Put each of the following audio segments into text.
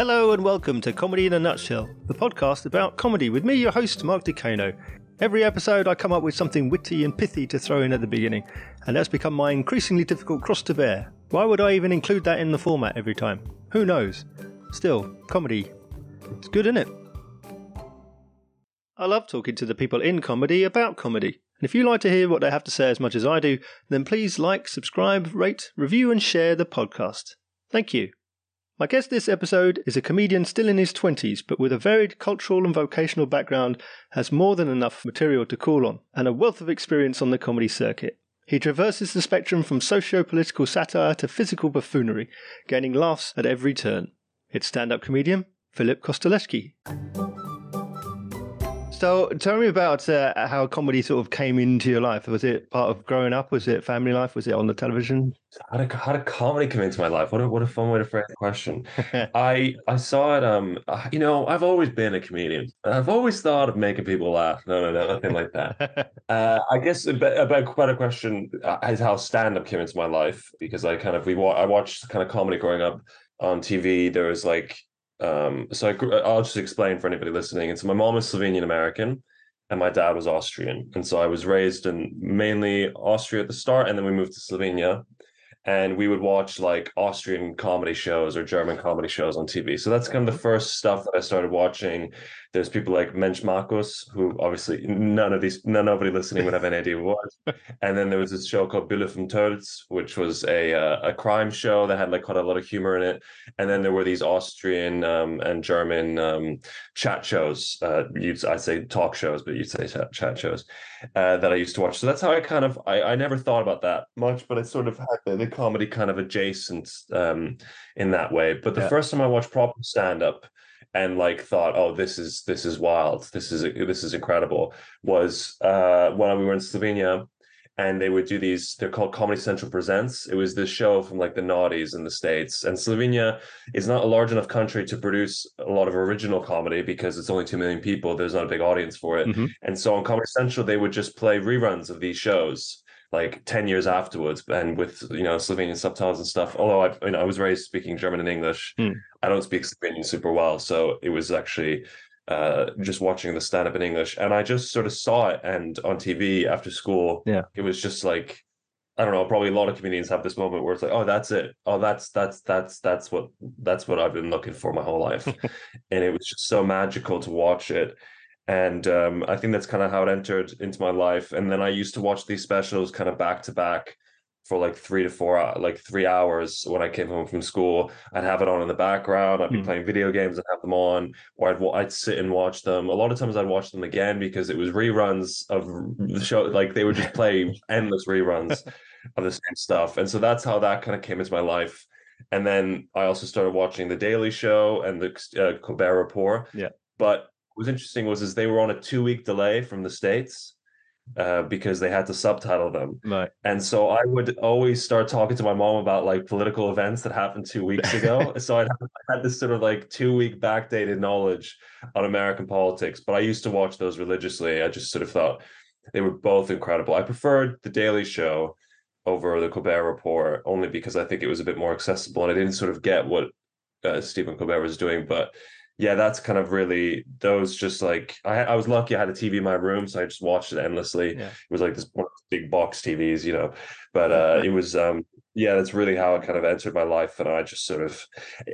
Hello and welcome to Comedy in a Nutshell, the podcast about comedy with me, your host, Mark Decano. Every episode, I come up with something witty and pithy to throw in at the beginning, and that's become my increasingly difficult cross to bear. Why would I even include that in the format every time? Who knows? Still, comedy. It's good, isn't it? I love talking to the people in comedy about comedy. And if you like to hear what they have to say as much as I do, then please like, subscribe, rate, review, and share the podcast. Thank you. My guest this episode is a comedian still in his 20s, but with a varied cultural and vocational background, has more than enough material to call on, and a wealth of experience on the comedy circuit. He traverses the spectrum from socio political satire to physical buffoonery, gaining laughs at every turn. It's stand up comedian Philipp Kostelecky. So tell me about uh, how comedy sort of came into your life. Was it part of growing up? Was it family life? Was it on the television? How did, how did comedy come into my life? What a, what a fun way to frame the question. I I saw it. Um, uh, you know, I've always been a comedian. I've always thought of making people laugh. No, no, no, nothing like that. uh, I guess about, a question uh, is how stand up came into my life because I kind of we wa- I watched kind of comedy growing up on TV. There was like um, so I, will just explain for anybody listening. And so my mom is Slovenian American, and my dad was Austrian, and so I was raised in mainly Austria at the start, and then we moved to Slovenia, and we would watch like Austrian comedy shows or German comedy shows on TV. So that's kind of the first stuff that I started watching. There's people like Mensch Markus, who obviously none of these, none nobody listening would have any idea what. and then there was this show called Bulle vom Tölz, which was a uh, a crime show that had like quite a lot of humor in it. And then there were these Austrian um, and German um, chat shows. Uh, you'd I'd say talk shows, but you'd say chat, chat shows uh, that I used to watch. So that's how I kind of I, I never thought about that much, but I sort of had the comedy kind of adjacent um, in that way. But the yeah. first time I watched proper stand up and like thought, oh, this is this is wild, this is this is incredible, was uh, when we were in Slovenia, and they would do these. They're called Comedy Central Presents. It was this show from like the noughties in the states, and Slovenia is not a large enough country to produce a lot of original comedy because it's only two million people. There's not a big audience for it, mm-hmm. and so on Comedy Central they would just play reruns of these shows like 10 years afterwards and with you know slovenian subtitles and stuff although i you know i was raised speaking german and english mm. i don't speak slovenian super well so it was actually uh, just watching the stand up in english and i just sort of saw it and on tv after school yeah it was just like I don't know. Probably a lot of comedians have this moment where it's like, oh, that's it. Oh, that's that's that's that's what that's what I've been looking for my whole life, and it was just so magical to watch it and um, I think that's kind of how it entered into my life. And then I used to watch these specials kind of back to back for like three to four, like three hours when I came home from school. I'd have it on in the background. I'd be mm. playing video games and have them on, or I'd I'd sit and watch them. A lot of times I'd watch them again because it was reruns of the show. Like they would just play endless reruns of the same stuff, and so that's how that kind of came into my life. And then I also started watching The Daily Show and the uh, Colbert Report. Yeah, but was interesting was is they were on a two week delay from the states uh, because they had to subtitle them. Right. And so I would always start talking to my mom about like political events that happened two weeks ago. so I'd have, I had this sort of like two week backdated knowledge on American politics, but I used to watch those religiously. I just sort of thought they were both incredible. I preferred The Daily Show over The Colbert Report only because I think it was a bit more accessible and I didn't sort of get what uh, Stephen Colbert was doing, but yeah, that's kind of really those just like I, I was lucky I had a TV in my room, so I just watched it endlessly. Yeah. It was like this big box TVs, you know. But uh it was um yeah, that's really how it kind of entered my life. And I just sort of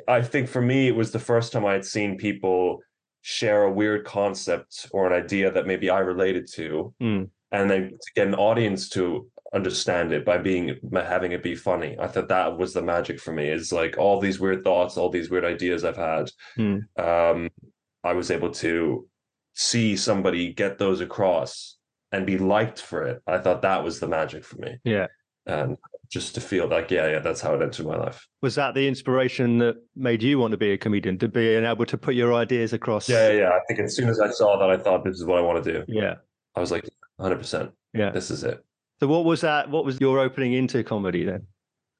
I think for me it was the first time I had seen people share a weird concept or an idea that maybe I related to. Mm. And then to get an audience to understand it by being having it be funny. I thought that was the magic for me. Is like all these weird thoughts, all these weird ideas I've had. Hmm. Um, I was able to see somebody get those across and be liked for it. I thought that was the magic for me. Yeah. And just to feel like, yeah, yeah, that's how it entered my life. Was that the inspiration that made you want to be a comedian, to be able to put your ideas across? Yeah, yeah, yeah. I think as soon as I saw that, I thought this is what I want to do. Yeah. I was like, 100%. Yeah. This is it. So what was that? What was your opening into comedy then?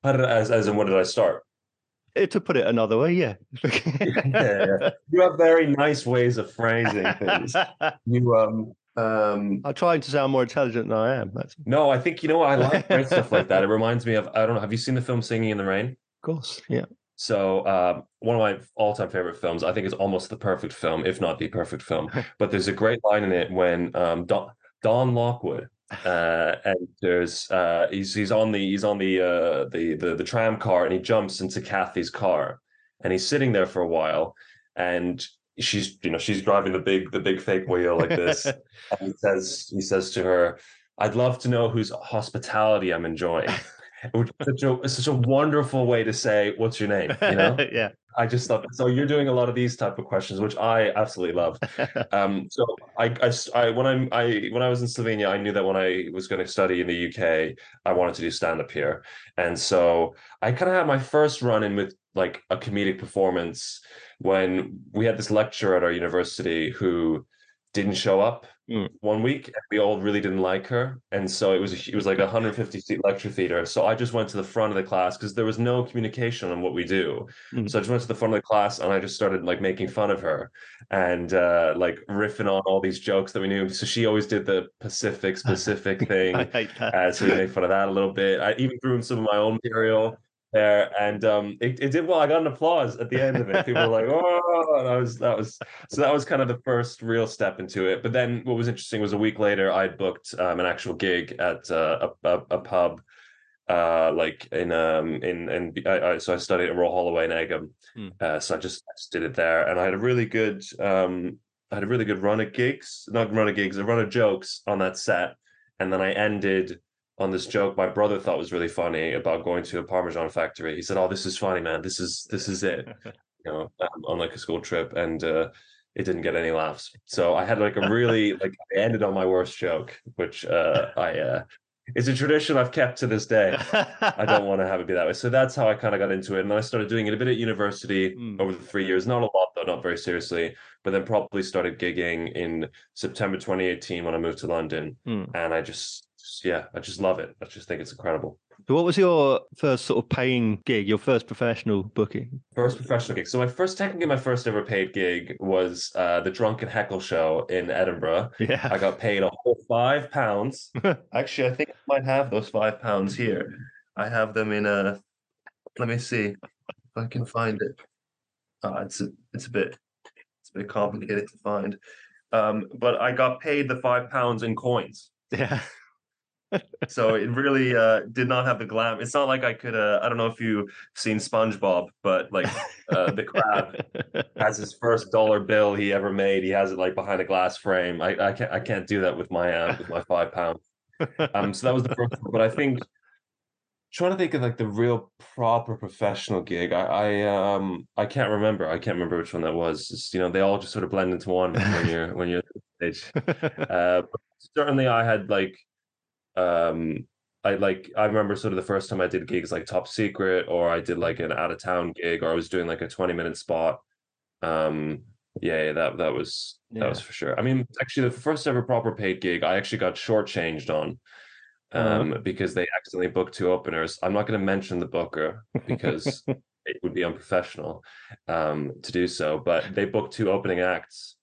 How did as as in when did I start? It, eh, to put it another way, yeah. yeah. You have very nice ways of phrasing things. you um um I'm trying to sound more intelligent than I am. That's no, I think you know what I like great stuff like that. It reminds me of I don't know. Have you seen the film Singing in the Rain? Of course, yeah. So uh, one of my all-time favorite films, I think, is almost the perfect film, if not the perfect film. but there's a great line in it when um, Don, Don Lockwood uh, and there's uh, he's he's on the he's on the uh, the the the tram car and he jumps into Kathy's car and he's sitting there for a while and she's you know she's driving the big the big fake wheel like this and he says he says to her I'd love to know whose hospitality I'm enjoying which is such a, such a wonderful way to say what's your name? You know? Yeah. I just thought so. You're doing a lot of these type of questions, which I absolutely love. um, so I, I, I, when I'm, I, when I was in Slovenia, I knew that when I was going to study in the UK, I wanted to do stand up here, and so I kind of had my first run in with like a comedic performance when we had this lecturer at our university who didn't show up mm. one week. we all really didn't like her, and so it was it was like a 150 seat lecture theater. So I just went to the front of the class because there was no communication on what we do. Mm. So I just went to the front of the class and I just started like making fun of her and uh, like riffing on all these jokes that we knew. So she always did the Pacific specific thing. uh, so we made fun of that a little bit. I even threw in some of my own material there, and um, it, it did well. I got an applause at the end of it. People were like, "Oh!" And I was that was so that was kind of the first real step into it. But then what was interesting was a week later, I booked um, an actual gig at uh, a, a, a pub, uh, like in um in in I, I, so I studied at Royal Holloway in Egham, hmm. uh, so I just, I just did it there, and I had a really good um I had a really good run of gigs, not run of gigs, a run of jokes on that set, and then I ended on this joke my brother thought was really funny about going to a Parmesan factory. He said, "Oh, this is funny, man. This is this is it." you know, um, on like a school trip, and uh, it didn't get any laughs. So I had like a really like I ended on my worst joke, which uh, I uh, it's a tradition I've kept to this day. I don't want to have it be that way. So that's how I kind of got into it. And then I started doing it a bit at university mm. over the three years. Not a lot, though, not very seriously. But then probably started gigging in September 2018 when I moved to London. Mm. And I just yeah, I just love it. I just think it's incredible. So what was your first sort of paying gig, your first professional booking? First professional gig. So my first, technically my first ever paid gig was uh, the Drunken Heckle show in Edinburgh. Yeah. I got paid a whole five pounds. Actually, I think I might have those five pounds here. I have them in a, let me see if I can find it. Uh, it's a, it's a bit, it's a bit complicated to find. Um, but I got paid the five pounds in coins. Yeah so it really uh, did not have the glam. It's not like I could. Uh, I don't know if you've seen SpongeBob, but like uh, the crab has his first dollar bill he ever made. He has it like behind a glass frame. I, I can't. I can't do that with my uh, with my five pounds. Um, so that was the first one. But I think trying to think of like the real proper professional gig. I, I um I can't remember. I can't remember which one that was. It's, you know, they all just sort of blend into one when you're when you're at stage. Uh, certainly, I had like um I like I remember sort of the first time I did gigs like Top Secret or I did like an out of town gig or I was doing like a 20 minute spot. Um yeah, yeah that that was that was for sure. I mean, actually the first ever proper paid gig I actually got shortchanged on uh-huh. um uh-huh. because they accidentally booked two openers. I'm not gonna mention the booker because it would be unprofessional um to do so, but they booked two opening acts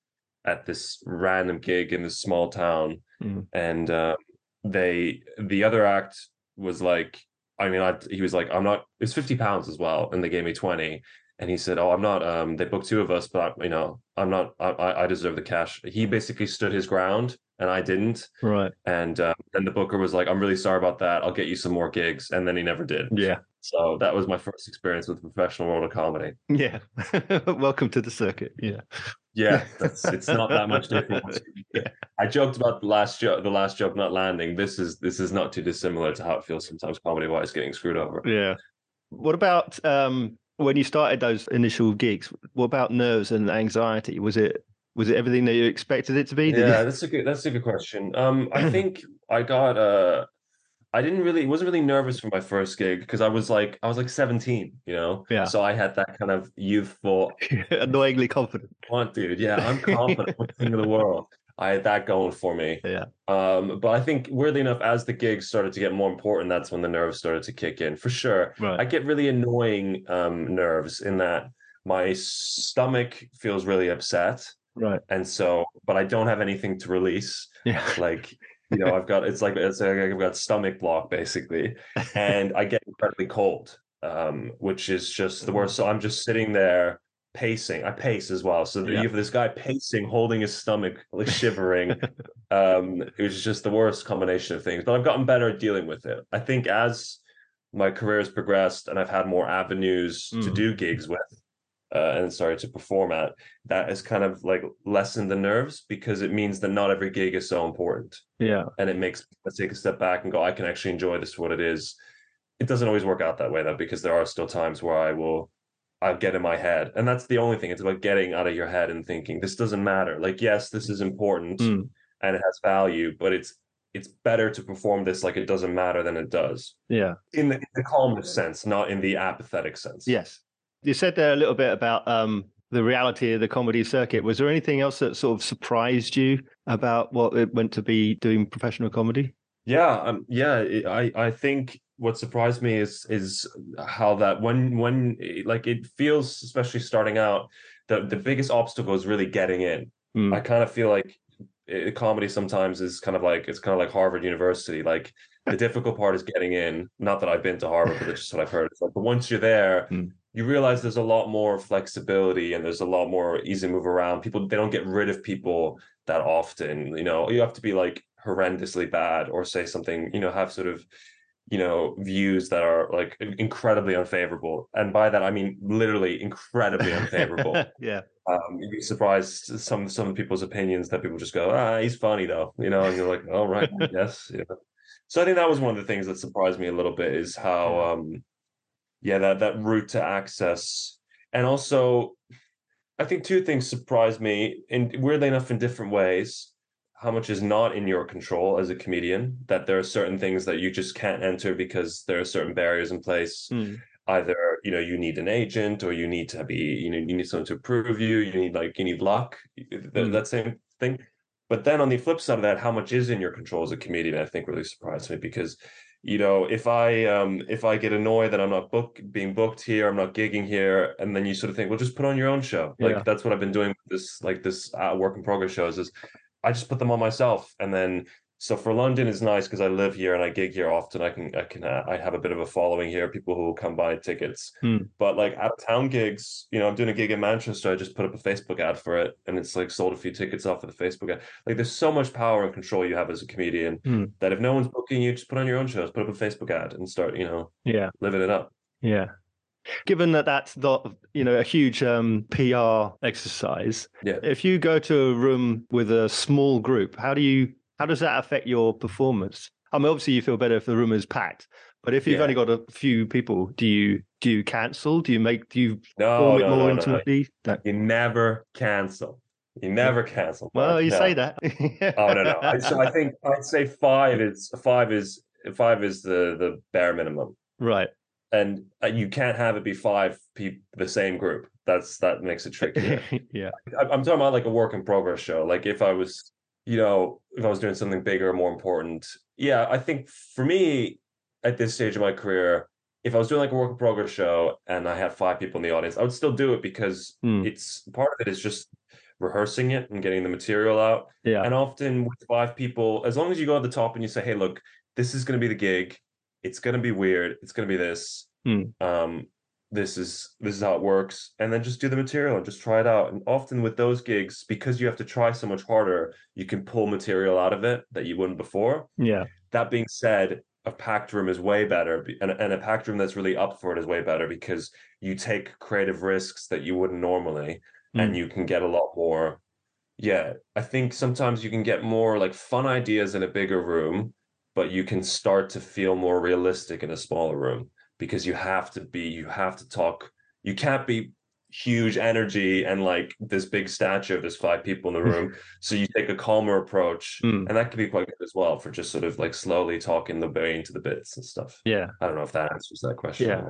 at this random gig in this small town. Mm. And um they the other act was like i mean I, he was like i'm not it's 50 pounds as well and they gave me 20 and he said oh i'm not um they booked two of us but you know i'm not i i deserve the cash. He basically stood his ground and i didn't. Right. And uh, then the booker was like i'm really sorry about that. I'll get you some more gigs and then he never did. Yeah. So that was my first experience with the professional world of comedy. Yeah. Welcome to the circuit. Yeah yeah, that's it's not that much different. yeah. I joked about the last job, the last joke not landing. This is this is not too dissimilar to how it feels sometimes comedy wise getting screwed over. Yeah. What about um when you started those initial gigs? What about nerves and anxiety? Was it was it everything that you expected it to be? Did yeah, you... that's a good that's a good question. Um, I think I got uh I didn't really wasn't really nervous for my first gig because I was like I was like 17, you know? Yeah. So I had that kind of youthful annoyingly confident. Want, dude. Yeah, I'm confident king of the world. I had that going for me. Yeah. Um, but I think weirdly enough, as the gigs started to get more important, that's when the nerves started to kick in for sure. Right. I get really annoying um nerves in that my stomach feels really upset. Right. And so, but I don't have anything to release. Yeah. Like you know, I've got it's like it's like I've got stomach block basically, and I get incredibly cold. um, which is just the worst. So I'm just sitting there pacing. I pace as well. So yeah. you have this guy pacing, holding his stomach, like shivering. um, it was just the worst combination of things. But I've gotten better at dealing with it. I think as my career has progressed and I've had more avenues mm. to do gigs with, uh, and started to perform at, that has kind of like lessened the nerves because it means that not every gig is so important. Yeah. And it makes let's take a step back and go, I can actually enjoy this for what it is. It doesn't always work out that way though, because there are still times where I will I get in my head. And that's the only thing. It's about getting out of your head and thinking, this doesn't matter. Like, yes, this is important mm. and it has value, but it's it's better to perform this like it doesn't matter than it does. Yeah. In the, in the calmest sense, not in the apathetic sense. Yes. You said there a little bit about um, the reality of the comedy circuit. Was there anything else that sort of surprised you about what it went to be doing professional comedy? Yeah, um, yeah. I I think what surprised me is is how that when when like it feels, especially starting out, the the biggest obstacle is really getting in. Mm. I kind of feel like it, comedy sometimes is kind of like it's kind of like Harvard University. Like the difficult part is getting in. Not that I've been to Harvard, but it's just what I've heard. It's like, but once you're there, mm you realize there's a lot more flexibility and there's a lot more easy move around. People they don't get rid of people that often. You know, you have to be like horrendously bad or say something. You know, have sort of you know views that are like incredibly unfavorable and by that i mean literally incredibly unfavorable yeah um you'd be surprised some some people's opinions that people just go ah he's funny though you know and you're like oh right yes yeah so i think that was one of the things that surprised me a little bit is how um yeah that that route to access and also i think two things surprised me and weirdly enough in different ways how much is not in your control as a comedian that there are certain things that you just can't enter because there are certain barriers in place mm. either you know you need an agent or you need to be you know you need someone to approve you you need like you need luck mm. that same thing but then on the flip side of that how much is in your control as a comedian i think really surprised me because you know if i um if i get annoyed that i'm not book being booked here i'm not gigging here and then you sort of think well just put on your own show like yeah. that's what i've been doing with this like this uh, work in progress shows is i just put them on myself and then so for London is nice because I live here and I gig here often. I can I can uh, I have a bit of a following here, people who will come buy tickets. Hmm. But like out of town gigs, you know, I'm doing a gig in Manchester. I just put up a Facebook ad for it, and it's like sold a few tickets off of the Facebook ad. Like there's so much power and control you have as a comedian hmm. that if no one's booking you, just put on your own shows, put up a Facebook ad, and start you know yeah living it up. Yeah. Given that that's not, you know, a huge um, PR exercise, yeah. if you go to a room with a small group, how do you how does that affect your performance? I mean, obviously, you feel better if the room is packed, but if you've yeah. only got a few people, do you do you cancel? Do you make do you no, form no, it more no, intimately? No. You never cancel. You never cancel. Well, you say that. oh no, no. I, so I think I'd say five is five is five is the the bare minimum. Right. And uh, you can't have it be five people the same group. That's that makes it tricky. yeah. I, I'm talking about like a work in progress show. Like if I was you know, if I was doing something bigger, more important. Yeah, I think for me at this stage of my career, if I was doing like a work in progress show and I had five people in the audience, I would still do it because mm. it's part of it is just rehearsing it and getting the material out. Yeah. And often with five people, as long as you go at the top and you say, hey, look, this is going to be the gig. It's going to be weird. It's going to be this. Mm. Um, this is this is how it works and then just do the material and just try it out. And often with those gigs because you have to try so much harder you can pull material out of it that you wouldn't before. Yeah. That being said a packed room is way better and, and a packed room that's really up for it is way better because you take creative risks that you wouldn't normally mm. and you can get a lot more. Yeah i think sometimes you can get more like fun ideas in a bigger room but you can start to feel more realistic in a smaller room because you have to be you have to talk you can't be huge energy and like this big statue of there's five people in the room so you take a calmer approach mm. and that can be quite good as well for just sort of like slowly talking the way into the bits and stuff yeah i don't know if that answers that question yeah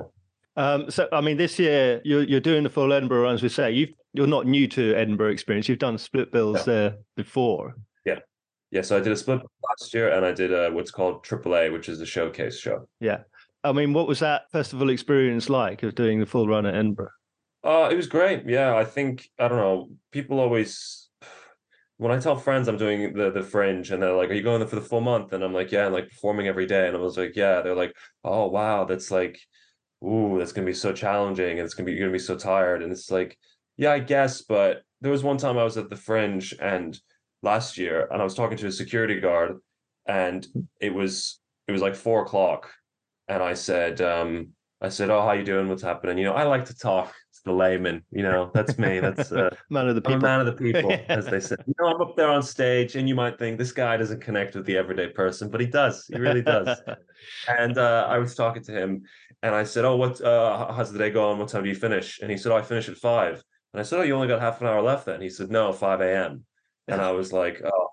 um, so I mean, this year you're you're doing the full Edinburgh runs. We say you you're not new to Edinburgh experience. You've done split bills yeah. there before. Yeah, yeah. So I did a split last year, and I did a, what's called AAA, which is a showcase show. Yeah. I mean, what was that festival experience like of doing the full run at Edinburgh? Uh, it was great. Yeah, I think I don't know. People always when I tell friends I'm doing the the fringe and they're like, Are you going there for the full month? And I'm like, Yeah, and like performing every day. And I was like, Yeah, they're like, Oh wow, that's like ooh, that's gonna be so challenging and it's gonna be you're gonna be so tired. And it's like, yeah, I guess, but there was one time I was at the fringe and last year and I was talking to a security guard and it was it was like four o'clock and I said, um, I said, "Oh, how you doing? What's happening?" You know, I like to talk to the layman. You know, that's me. That's uh, man of the people. I'm a man of the people, as they say. You know, I'm up there on stage, and you might think this guy doesn't connect with the everyday person, but he does. He really does. and uh, I was talking to him, and I said, "Oh, what? Uh, how's the day going? What time do you finish?" And he said, "Oh, I finish at 5. And I said, "Oh, you only got half an hour left then?" He said, "No, five a.m." And I was like, "Oh."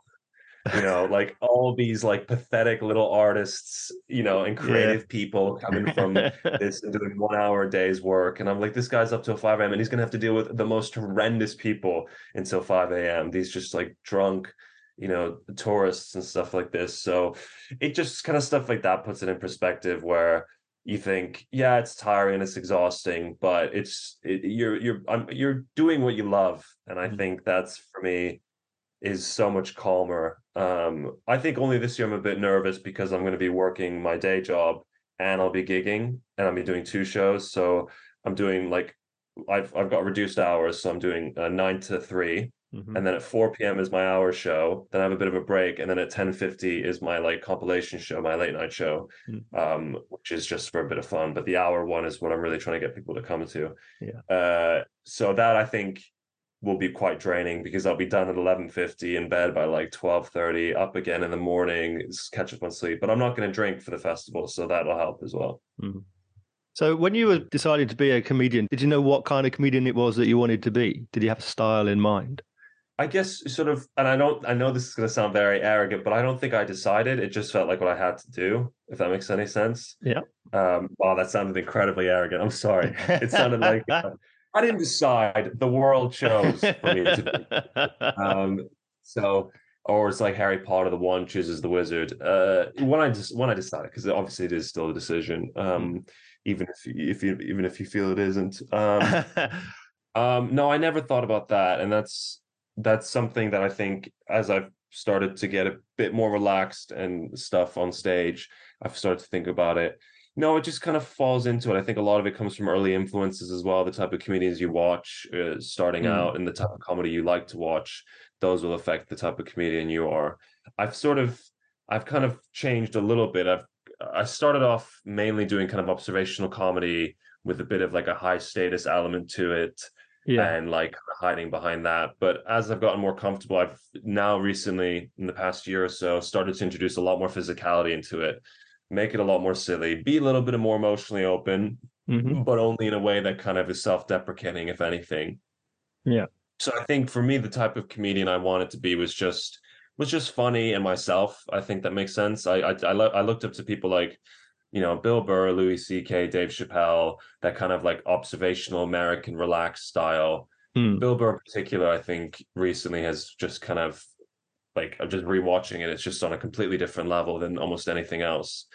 You know like all these like pathetic little artists you know and creative yeah. people coming from this doing one hour a day's work and i'm like this guy's up till 5 a.m and he's gonna have to deal with the most horrendous people until 5 a.m these just like drunk you know tourists and stuff like this so it just kind of stuff like that puts it in perspective where you think yeah it's tiring it's exhausting but it's it, you're you're I'm, you're doing what you love and i mm-hmm. think that's for me is so much calmer. Um, I think only this year I'm a bit nervous because I'm going to be working my day job and I'll be gigging and I'll be doing two shows. So I'm doing like I've I've got reduced hours, so I'm doing uh, nine to 3 mm-hmm. and then at four p.m. is my hour show. Then I have a bit of a break, and then at ten fifty is my like compilation show, my late night show, mm-hmm. um, which is just for a bit of fun. But the hour one is what I'm really trying to get people to come to. Yeah. Uh, so that I think will be quite draining because I'll be done at 11:50 in bed by like 12:30 up again in the morning catch up on sleep but I'm not going to drink for the festival so that'll help as well. Mm-hmm. So when you were deciding to be a comedian did you know what kind of comedian it was that you wanted to be? Did you have a style in mind? I guess sort of and I don't I know this is going to sound very arrogant but I don't think I decided it just felt like what I had to do if that makes any sense. Yeah. Um wow that sounded incredibly arrogant. I'm sorry. It sounded like uh, I didn't decide. The world chose for me to be. Um, so, or it's like Harry Potter, the one chooses the wizard. Uh, when I just when I decided, because obviously it is still a decision. Um, even if you, if you even if you feel it isn't. Um, um, no, I never thought about that, and that's that's something that I think as I've started to get a bit more relaxed and stuff on stage, I've started to think about it no, it just kind of falls into it. I think a lot of it comes from early influences as well. The type of comedians you watch uh, starting mm. out and the type of comedy you like to watch, those will affect the type of comedian you are. I've sort of, I've kind of changed a little bit. I've, I started off mainly doing kind of observational comedy with a bit of like a high status element to it. Yeah. And like hiding behind that. But as I've gotten more comfortable, I've now recently, in the past year or so, started to introduce a lot more physicality into it make it a lot more silly, be a little bit more emotionally open, mm-hmm. but only in a way that kind of is self-deprecating, if anything. Yeah. So I think for me, the type of comedian I wanted to be was just was just funny and myself. I think that makes sense. I I I, lo- I looked up to people like you know Bill Burr, Louis C.K., Dave Chappelle, that kind of like observational American relaxed style. Mm. Bill Burr, in particular, I think recently has just kind of like I'm just rewatching it. It's just on a completely different level than almost anything else.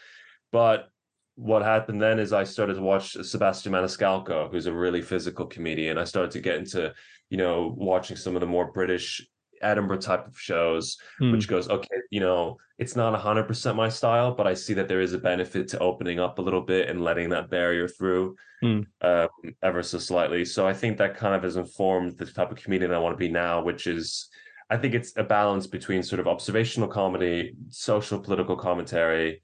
But what happened then is I started to watch Sebastian Maniscalco, who's a really physical comedian. I started to get into, you know, watching some of the more British Edinburgh type of shows, mm. which goes, okay, you know, it's not 100% my style, but I see that there is a benefit to opening up a little bit and letting that barrier through mm. um, ever so slightly. So I think that kind of has informed the type of comedian I want to be now, which is I think it's a balance between sort of observational comedy, social political commentary,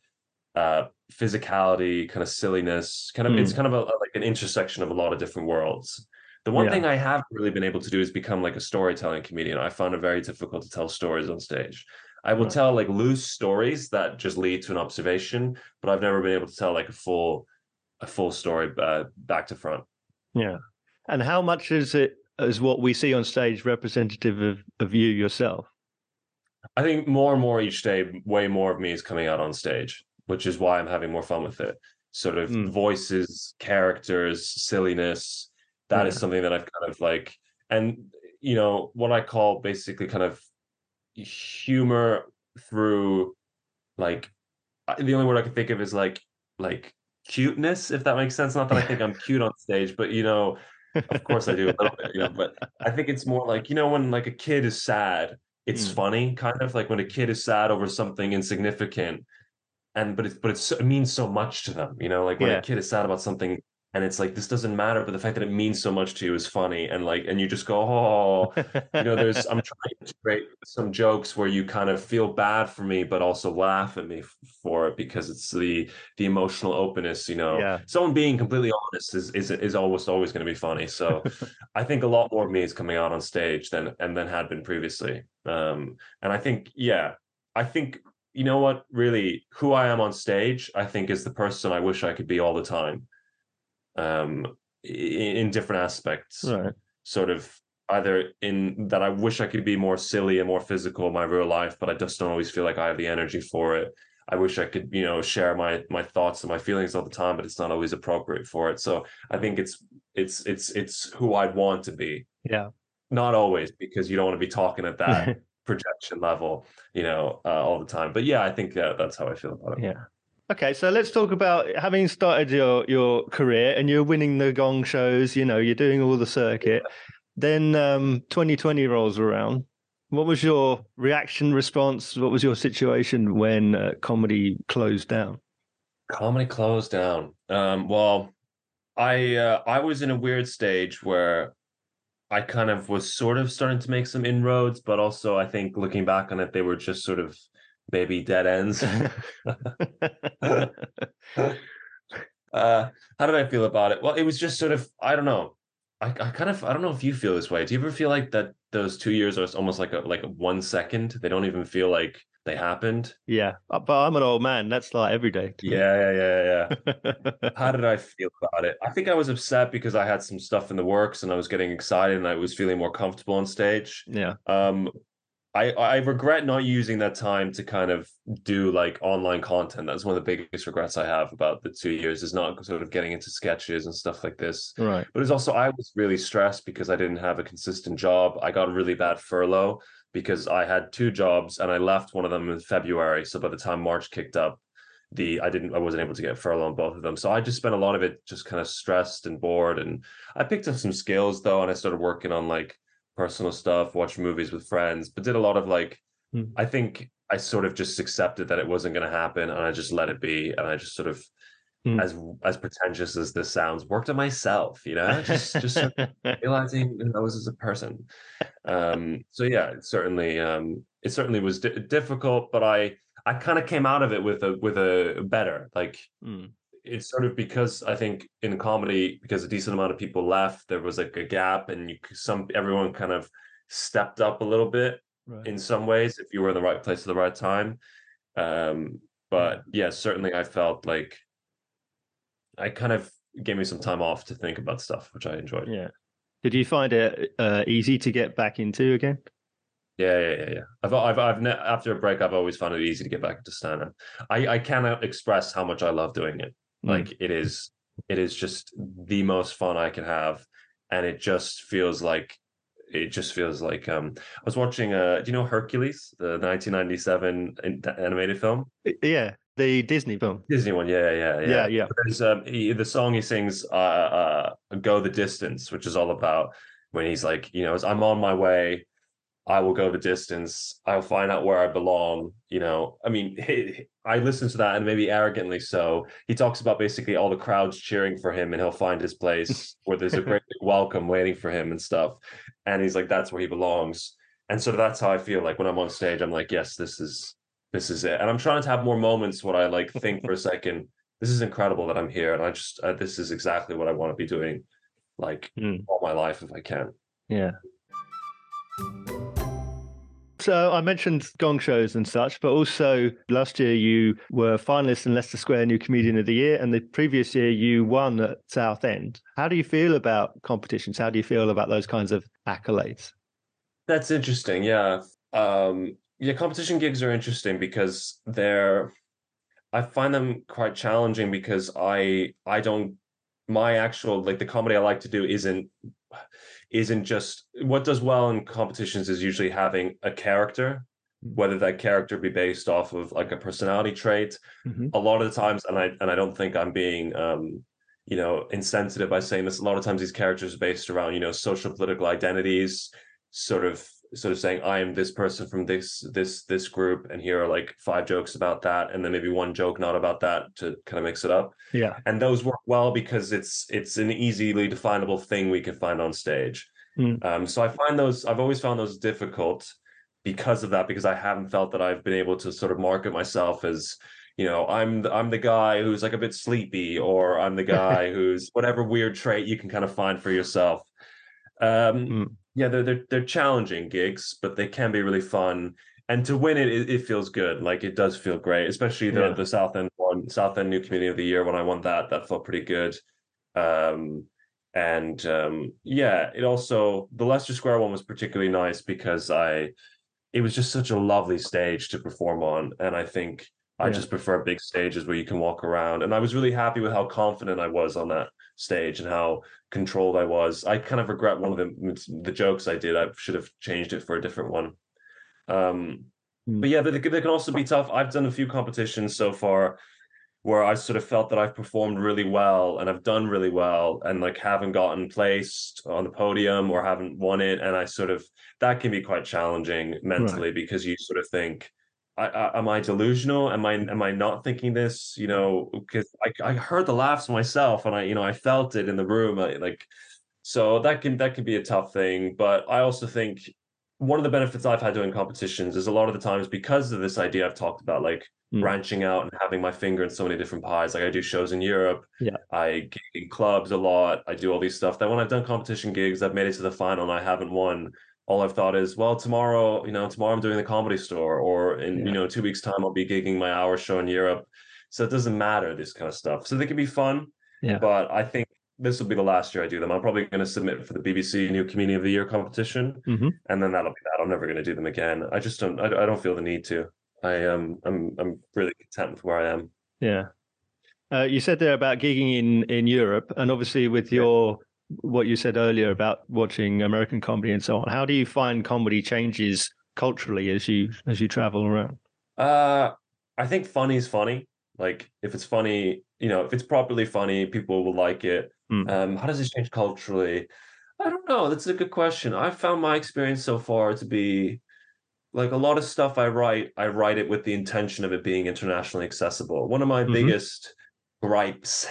uh, physicality, kind of silliness, kind of mm. it's kind of a, like an intersection of a lot of different worlds. The one yeah. thing I haven't really been able to do is become like a storytelling comedian. I found it very difficult to tell stories on stage. I will tell like loose stories that just lead to an observation, but I've never been able to tell like a full a full story uh, back to front. Yeah. And how much is it is what we see on stage representative of, of you yourself? I think more and more each day, way more of me is coming out on stage, which is why I'm having more fun with it. Sort of mm. voices, characters, silliness. That yeah. is something that I've kind of like, and you know, what I call basically kind of humor through like the only word I can think of is like like cuteness, if that makes sense. Not that I think I'm cute on stage, but you know, of course I do a little bit, you know, but I think it's more like, you know, when like a kid is sad, it's mm. funny, kind of like when a kid is sad over something insignificant. And but it's but it's, it means so much to them, you know, like when yeah. a kid is sad about something and it's like this doesn't matter but the fact that it means so much to you is funny and like and you just go oh. You know there's i'm trying to create some jokes where you kind of feel bad for me but also laugh at me for it because it's the the emotional openness you know? Yeah. someone being completely honest is is is almost always going to be funny so i think a lot more of me is coming out on stage than and than had been previously um and i think yeah i think you know what really who i am on stage i think is the person i wish i could be all the time um in, in different aspects right. sort of either in that I wish I could be more silly and more physical in my real life, but I just don't always feel like I have the energy for it. I wish I could, you know, share my my thoughts and my feelings all the time, but it's not always appropriate for it. So I think it's it's it's it's who I'd want to be. Yeah. Not always because you don't want to be talking at that projection level, you know, uh, all the time. But yeah, I think uh, that's how I feel about it. Yeah. Okay, so let's talk about having started your your career and you're winning the gong shows. You know, you're doing all the circuit. Then um, 2020 rolls around. What was your reaction response? What was your situation when uh, comedy closed down? Comedy closed down. Um, well, I uh, I was in a weird stage where I kind of was sort of starting to make some inroads, but also I think looking back on it, they were just sort of maybe dead ends. uh, how did I feel about it? Well, it was just sort of I don't know. I, I kind of I don't know if you feel this way. Do you ever feel like that those two years are almost like a like one second? They don't even feel like they happened. yeah, uh, but I'm an old man. That's like every day. Yeah, yeah, yeah, yeah. How did I feel about it? I think I was upset because I had some stuff in the works and I was getting excited and I was feeling more comfortable on stage. yeah. Um, I I regret not using that time to kind of do like online content. That's one of the biggest regrets I have about the two years is not sort of getting into sketches and stuff like this. Right. But it's also I was really stressed because I didn't have a consistent job. I got a really bad furlough because I had two jobs and I left one of them in February. So by the time March kicked up, the I didn't I wasn't able to get furlough on both of them. So I just spent a lot of it just kind of stressed and bored. And I picked up some skills though, and I started working on like personal stuff, watched movies with friends, but did a lot of like Hmm. I think I sort of just accepted that it wasn't going to happen, and I just let it be, and I just sort of Hmm. as as pretentious as this sounds, worked on myself, you know, just just sort of realizing who I was as a person. Um, so yeah, it certainly um, it certainly was di- difficult, but I I kind of came out of it with a with a better like Mm. It's sort of because I think in comedy because a decent amount of people left, there was like a gap, and you some everyone kind of stepped up a little bit Right. in some ways if you were in the right place at the right time. Um, but yeah, certainly I felt like I kind of gave me some time off to think about stuff, which I enjoyed. Yeah. Did you find it uh, easy to get back into again? Yeah, yeah, yeah, yeah. I've, I've, I've ne- after a break, I've always found it easy to get back into stand up. I, I cannot express how much I love doing it. Mm. Like it is, it is just the most fun I can have, and it just feels like, it just feels like. Um, I was watching. Uh, do you know Hercules, the 1997 animated film? Yeah, the Disney film. Disney one, yeah, yeah, yeah. Yeah, yeah. There's um, he, the song he sings, uh, uh, "Go the Distance," which is all about when he's like, you know, I'm on my way. I will go the distance. I'll find out where I belong. You know, I mean, he, I listen to that and maybe arrogantly so. He talks about basically all the crowds cheering for him, and he'll find his place where there's a great welcome waiting for him and stuff. And he's like, that's where he belongs. And so that's how I feel like when I'm on stage. I'm like, yes, this is this is it. And I'm trying to have more moments where I like think for a second, this is incredible that I'm here, and I just uh, this is exactly what I want to be doing, like Mm. all my life if I can. Yeah. So I mentioned gong shows and such, but also last year you were finalist in Leicester Square New Comedian of the Year, and the previous year you won at Southend. How do you feel about competitions? How do you feel about those kinds of accolades? That's interesting. Yeah. Um, yeah, competition gigs are interesting because they're I find them quite challenging because I I don't my actual like the comedy I like to do isn't isn't just what does well in competitions is usually having a character, whether that character be based off of like a personality trait. Mhm. A lot of the times, and I and I don't think I'm being um you know insensitive by saying this. A lot of times these characters are based around you know social political identities, sort of sort of saying I am this person from this this this group, and here are like five jokes about that, and then maybe one joke not about that to kind of mix it up. Yeah, and those work well because it's it's an easily definable thing we can find on stage. Mm. Um, so I find those I've always found those difficult because of that because I haven't felt that I've been able to sort of market myself as you know i'm the, i'm the guy who's like a bit sleepy or i'm the guy who's whatever weird trait you can kind of find for yourself um, mm. Yeah, they're, they're they're challenging gigs, but they can be really fun. And to win it, it, it feels good. Like it does feel great, especially the yeah. the Southend one, Southend New Community of the Year. When I won that, that felt pretty good. Um, and um, yeah, it also the Leicester Square one was particularly nice because I it was just such a lovely stage to perform on, and I think I yeah. just prefer big stages where you can walk around. And I was really happy with how confident I was on that stage and how controlled I was. I kind of regret one of the the jokes I did. I should have changed it for a different one. Um, mm. But yeah, they, they can also be tough. I've done a few competitions so far where I sort of felt that I've performed really well and I've done really well and like haven't gotten placed on the podium or haven't won it. And I sort of that can be quite challenging mentally right. because you sort of think, I, I, am I delusional? Am I am I not thinking this? You know, because I, I heard the laughs myself, and I you know I felt it in the room. I, like, so that can that can be a tough thing. But I also think one of the benefits I've had doing competitions is a lot of the times because of this idea I've talked about, like mm. branching out and having my finger in so many different pies. Like I do shows in Europe. Yeah. I gig in clubs a lot. I do all these stuff. That when I've done competition gigs, I've made it to the final and I haven't won all I've thought is, well, tomorrow, you know, tomorrow I'm doing the comedy store, or in yeah. you know two weeks time I'll be gigging my hour show in Europe. So it doesn't matter this kind of stuff. So they can be fun, yeah. But I think this will be the last year I do them. I'm probably going to submit for the BBC New Comedian of the Year competition, mm-hmm. and then that'll be that. I'm never going to do them again. I just don't. I, I don't feel the need to. I um I'm I'm really content with where I am. Yeah. Uh, you said there about gigging in in Europe, and obviously with your what you said earlier about watching American comedy and so on. How do you find comedy changes culturally as you as you travel around? Uh, I think funny is funny. Like if it's funny, you know, if it's properly funny, people will like it. Mm. Um, how does it change culturally? I don't know. That's a good question. I've found my experience so far to be like a lot of stuff I write, I write it with the intention of it being internationally accessible. One of my mm-hmm. biggest gripes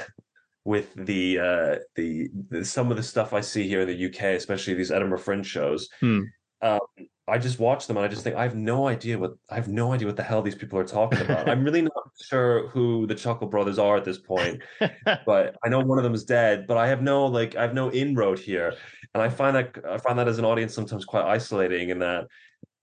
with the, uh, the, the some of the stuff I see here in the UK, especially these Edinburgh Fringe shows. Hmm. Um, I just watch them and I just think I have no idea what I have no idea what the hell these people are talking about. I'm really not sure who the Chuckle Brothers are at this point, but I know one of them is dead. But I have no like I have no inroad here, and I find that I find that as an audience sometimes quite isolating in that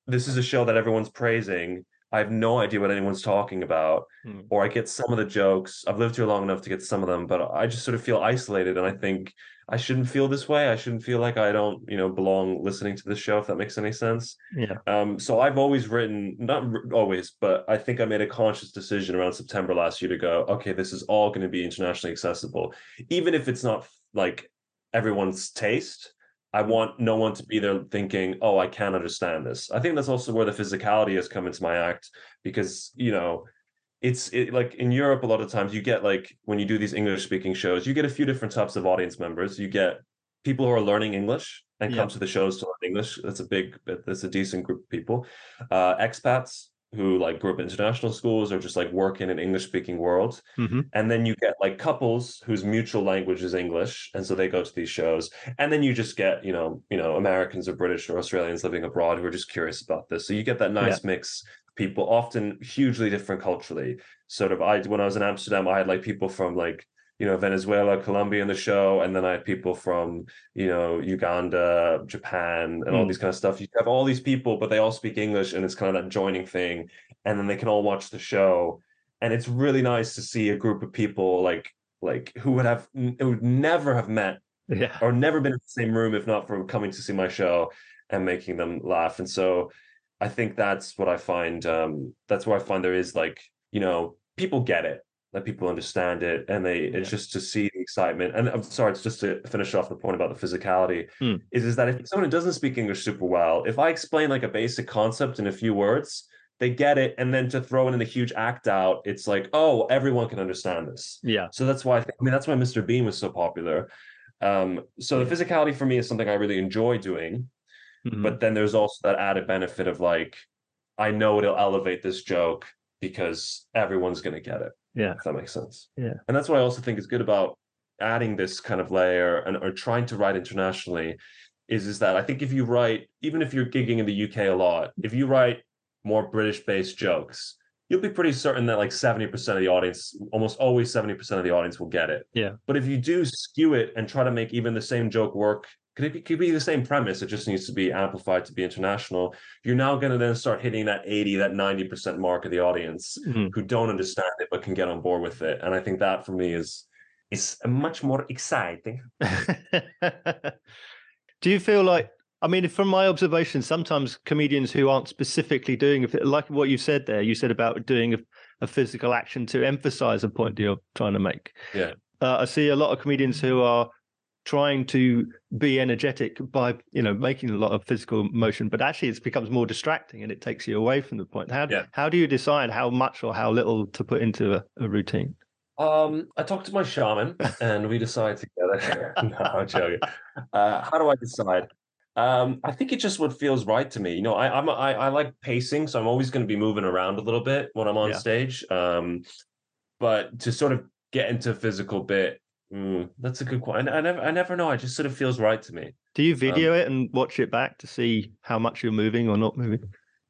this is a show that everyone's praising, I have no idea what anyone's talking about, hmm. or I get some of the jokes. I've lived here long enough to get some of them, but I just sort of feel isolated. And I think I shouldn't feel this way. I shouldn't feel like I don't, you know, belong listening to this show, if that makes any sense. Yeah. Um, so I've always written, not always, but I think I made a conscious decision around September last year to go, okay, this is all going to be internationally accessible, even if it's not like everyone's taste. I want no one to be there thinking, "Oh, I can't understand this." I think that's also where the physicality has come into my act because you know, it's it, like in Europe a lot of times you get like when you do these English speaking shows, you get a few different types of audience members. You get people who are learning English and come to the shows to learn English. That's a big, that's a decent group of people. Uh, expats who like grew up in international schools or just like work in an English speaking world. Mm-hmm. And then you get like couples whose mutual language is English. And so they go to these shows. And then you just get, you know, you know, Americans or British or Australians living abroad who are just curious about this. So you get that nice yeah. mix people often hugely different culturally. Sort of I when I was in Amsterdam, I had like people from like you know Venezuela, Colombia in the show, and then I had people from you know Uganda, Japan, and all hmm. these kind of stuff. You have all these people, but they all speak English, and it's kind of that joining thing, and then they can all watch the show, and it's really nice to see a group of people like like who would have who would never have met yeah. or never been in the same room if not for coming to see my show and making them laugh, and so I think that's what I find. Um, that's where I find there is like you know people get it that people understand it and they yeah. it's just to see the excitement and i'm sorry it's just to finish off the point about the physicality hmm. is is that if someone doesn't speak english super well if i explain like a basic concept in a few words they get it and then to throw in a huge act out it's like oh everyone can understand this yeah so that's why i, think, I mean that's why mr bean was so popular um so the physicality for me is something i really enjoy doing Mhm. but then there's also that added benefit of like I know it'll elevate this joke because everyone's gonna get it. Yeah. If that makes sense. Yeah. And that's what I also think is good about adding this kind of layer and or trying to write internationally is is that I think if you write, even if you're gigging in the UK a lot, if you write more British based jokes, you'll be pretty certain that like 70% of the audience, almost always 70% of the audience will get it. Yeah. But if you do skew it and try to make even the same joke work, could it be, could be the same premise? It just needs to be amplified to be international. You're now going to then start hitting that 80, that 90% mark of the audience Mhm. who don't understand it but can get on board with it. And I think that for me is is much more exciting. Do you feel like? I mean, from my observation, sometimes comedians who aren't specifically doing like what you said there, you said about doing a, a physical action to emphasize a point you're trying to make. Yeah. Uh, I see a lot of comedians who are trying to be energetic by you know making a lot of physical motion but actually it becomes more distracting and it takes you away from the point how, Yeah. how do you decide how much or how little to put into a, a routine Um, I talked to my shaman and we decide together. no, I'm joking. Uh, how do I decide? Um, I think it just what feels right to me. You know, I, I'm I, I like pacing, so I'm always going to be moving around a little bit when I'm on Yeah. stage. Um, but to sort of get into a physical bit, mm, that's a good question. I, I never I never know. It just sort of feels right to me. do you video it and watch it back to see how much you're moving or not moving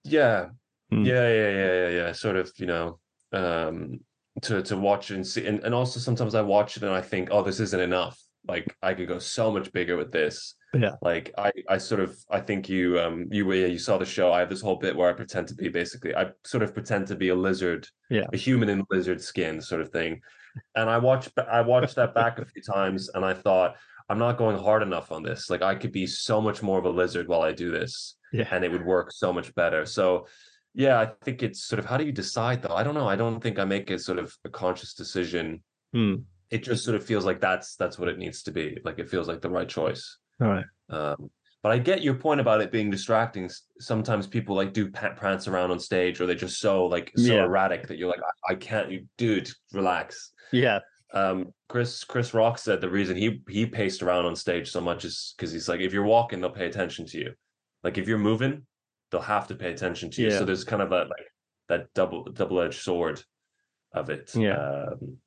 Yeah. Hmm. Yeah, yeah, yeah, yeah, yeah. Sort of, you know, um to to watch and see and, and also sometimes I watch it and I think, oh, this isn't enough. Like I could go so much bigger with this. Yeah. Like I I sort of I think you um you were yeah, you saw the show. I have this whole bit where I pretend to be basically I sort of pretend to be a lizard, Yeah. a human in lizard skin sort of thing. And I watched I watched that back a few times and I thought I'm not going hard enough on this. Like I could be so much more of a lizard while I do this yeah and it would work so much better. So yeah, I think it's sort of how do you decide though? I don't know. I don't think I make a sort of a conscious decision. Hmm. It just sort of feels like that's that's what it needs to be. Like it feels like the right choice. all right Um, but I get your point about it being distracting. Sometimes people like do pa- prance around on stage, or they're just so like so Yeah. erratic that you're like, I, I can't. You dude, relax. yeah Um, Chris Chris Rock said the reason he he paced around on stage so much is because he's like, if you're walking, they'll pay attention to you. Like if you're moving, they'll have to pay attention to you. Yeah. So there's kind of that like that double double edged sword of it. Yeah. Um,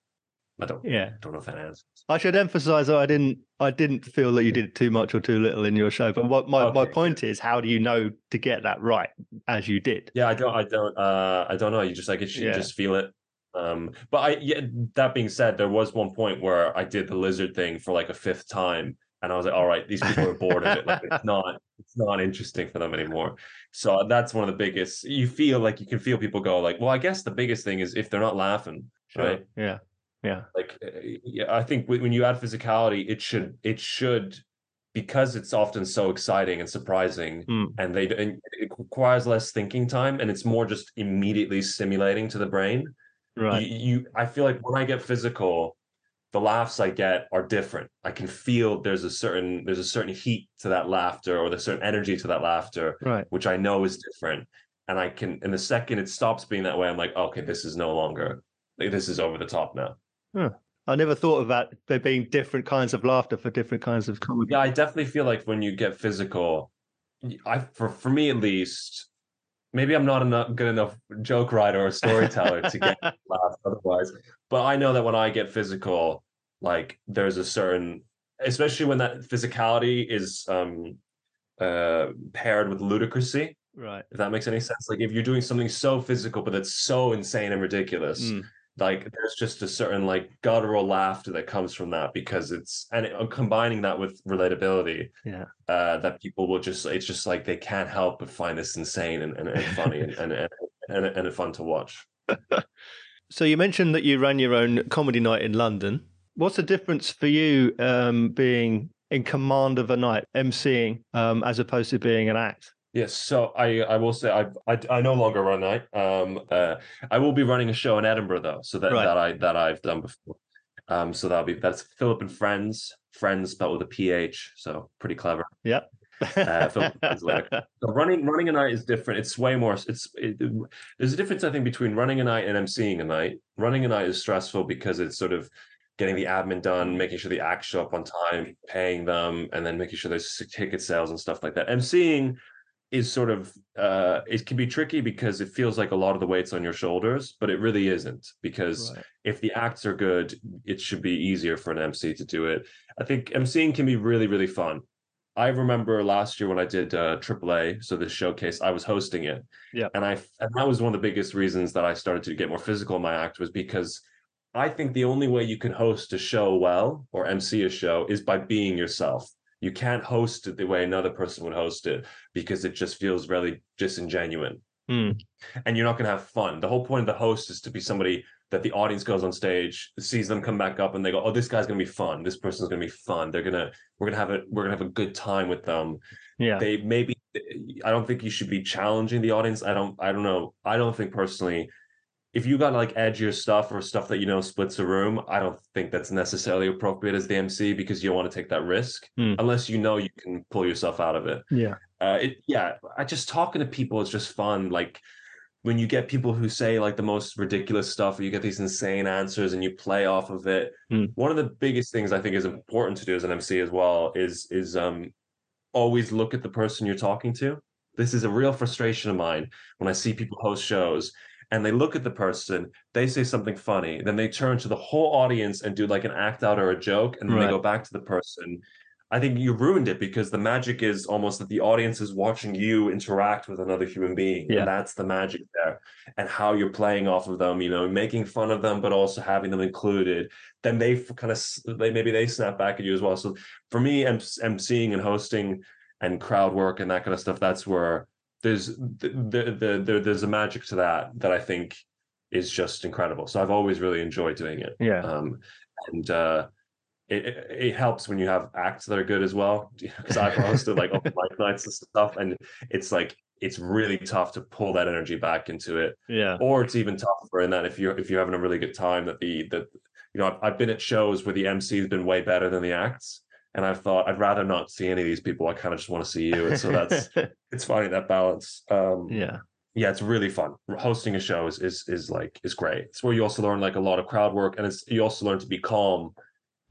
I don't yeah don't know if that answers. I should emphasize that I didn't I didn't feel that you did too much or too little in your show. But what my, my point is how do you know to get that right as you did? Yeah, I don't, I don't, uh, I don't know. You just like it, you Yeah. just feel it. Um, but I, yeah. That being said, there was one point where I did the lizard thing for like a fifth time, and I was like, all right, these people are bored of it. Like it's not, it's not interesting for them anymore. So that's one of the biggest. You feel like you can feel people go like, well, I guess the biggest thing is if they're not laughing, right? Yeah. Yeah. like uh, yeah i think when when you add physicality it should it should because it's often so exciting and surprising Mm. and they and it requires less thinking time and it's more just immediately stimulating to the brain Right. you, you i feel like when i get physical the laughs i get are different i can feel there's a certain there's a certain heat to that laughter or there's certain energy to that laughter Right. which i know is different and i can in the second it stops being that way i'm like okay this is no longer like, this is over the top now I never thought about there being different kinds of laughter for different kinds of comedy. Yeah, I definitely feel like when you get physical, I for for me at least, maybe I'm not enough good enough joke writer or storyteller to get laugh otherwise. But I know that when I get physical, like there's a certain, especially when that physicality is um uh paired with ludicrousy, right. if that makes any sense. Like if you're doing something so physical but that's so insane and ridiculous, Mm. Like there's just a certain like guttural laughter that comes from that because it's and it, uh, combining that with relatability Yeah. uh that people will just it's just like they can't help but find this insane and, and, and funny and, and, and and and fun to watch So you mentioned that you ran your own comedy night in London. What's the difference for you um, being in command of a night, emceeing, um, as opposed to being an act? Yes so i i will say i i, I no longer run night um uh i will be running a show in edinburgh though so that Right. that i that i've done before um so that'll be that's philipp and friends friends spelled with a ph so pretty clever Yep. Uh, Philipp So running running a night is different. It's way more. It's it, there's a difference I think between running a night and emceeing a night. Running a night is stressful because it's sort of getting the admin done, making sure the acts show up on time, paying them, and then making sure there's ticket sales and stuff like that. MCing is sort of uh it can be tricky because it feels like a lot of the weight's on your shoulders, but it really isn't because Right. if the acts are good, it should be easier for an MC to do it. I think MCing can be really, really fun. I remember last year when I did uh, AAA, so this showcase, I was hosting it. Yeah. And I and that was one of the biggest reasons that I started to get more physical in my act was because I think the only way you can host a show well or MC a show is by being yourself. You can't host it the way another person would host it because it just feels really disingenuous Hmm. and you're not going to have fun. The whole point of the host is to be somebody that the audience goes on stage, sees them come back up, and they go, "Oh, this guy's going to be fun. This person's going to be fun. They're gonna, we're gonna have a, we're gonna have a good time with them." Yeah. They maybe, I don't think you should be challenging the audience. I don't, I don't know. I don't think personally, if you got like edgier stuff or stuff that you know splits a room, I don't think that's necessarily appropriate as the MC because you don't want to take that risk Hmm. unless you know you can pull yourself out of it yeah. uh it yeah i just talking to people is just fun like when you get people who say like the most ridiculous stuff or you get these insane answers and you play off of it Hmm. one of the biggest things i think is important to do as an mc as well is is um always look at the person you're talking to this is a real frustration of mine when i see people host shows and they look at the person they say something funny then they turn to the whole audience and do like an act out or a joke and then Right. they go back to the person I think you ruined it because the magic is almost that the audience is watching you interact with another human being. Yeah. And that's the magic there. And how you're playing off of them, you know, making fun of them, but also having them included. Then they kind of, they maybe they snap back at you as well. So for me, I'm I'm seeing and hosting and crowd work and that kind of stuff. That's where there's the, the, the, the there's a magic to that that I think is just incredible. So I've always really enjoyed doing it. Yeah. Um, and uh, it, it, it helps when you have acts that are good as well. Because I've hosted like open mic nights and stuff, and it's like it's really tough to pull that energy back into it. Yeah. Or it's even tougher in that if you're if you're having a really good time, that the that you know I've, I've been at shows where the MC has been way better than the acts, and I've thought I'd rather not see any of these people. I kind of just want to see you, and so that's it's finding that balance. Um, yeah. yeah, it's really fun. Hosting a show is is is like is great. It's where you also learn like a lot of crowd work, and it's you also learn to be calm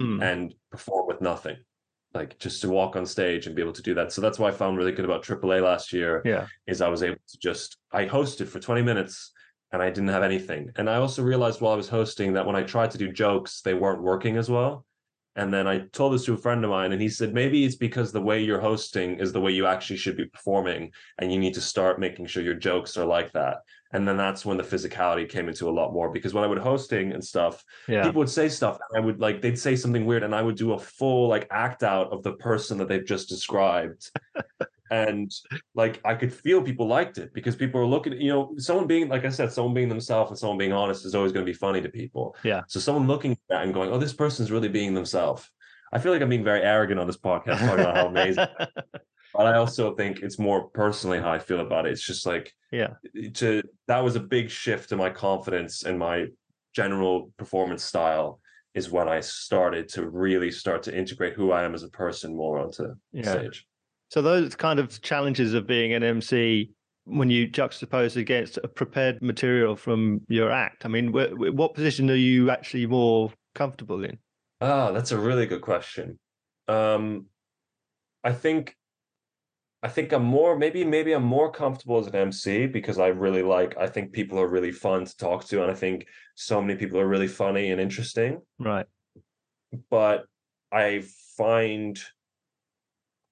Hmm. and perform with nothing, like just to walk on stage and be able to do that. So that's why I found really good about AAA last year. Yeah. is I was able to just I hosted for twenty minutes and I didn't have anything, and I also realized while I was hosting that when I tried to do jokes, they weren't working as well. And then I told this to a friend of mine, and he said maybe it's because the way you're hosting is the way you actually should be performing, and you need to start making sure your jokes are like that. And then that's when the physicality came into a lot more because when I would hosting and stuff, Yeah. people would say stuff and I would like they'd say something weird and I would do a full like act out of the person that they've just described. and like I could feel people liked it because people were looking, you know, someone being like I said, someone being themselves and someone being honest is always going to be funny to people. Yeah. So someone looking at that and going, Oh, this person's really being themselves. I feel like I'm being very arrogant on this podcast talking about how amazing. But I also think it's more personally how I feel about it. It's just like Yeah. to that was a big shift in my confidence and my general performance style is when I started to really start to integrate who I am as a person more onto yeah. stage. So those kind of challenges of being an MC when you juxtapose against a prepared material from your act, I mean, wh- wh- what position are you actually more comfortable in? Ah, that's a really good question. Um, I think I think I'm more maybe maybe I'm more comfortable as an MC because I really like I think people are really fun to talk to and I think so many people are really funny and interesting. Right. But I find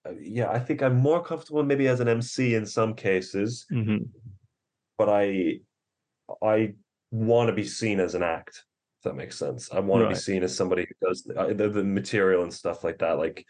uh, yeah, I think I'm more comfortable maybe as an MC in some cases, hmm but I I want to be seen as an act. If that makes sense. I want to be seen as somebody who does the, uh, the, the material and stuff like that. Like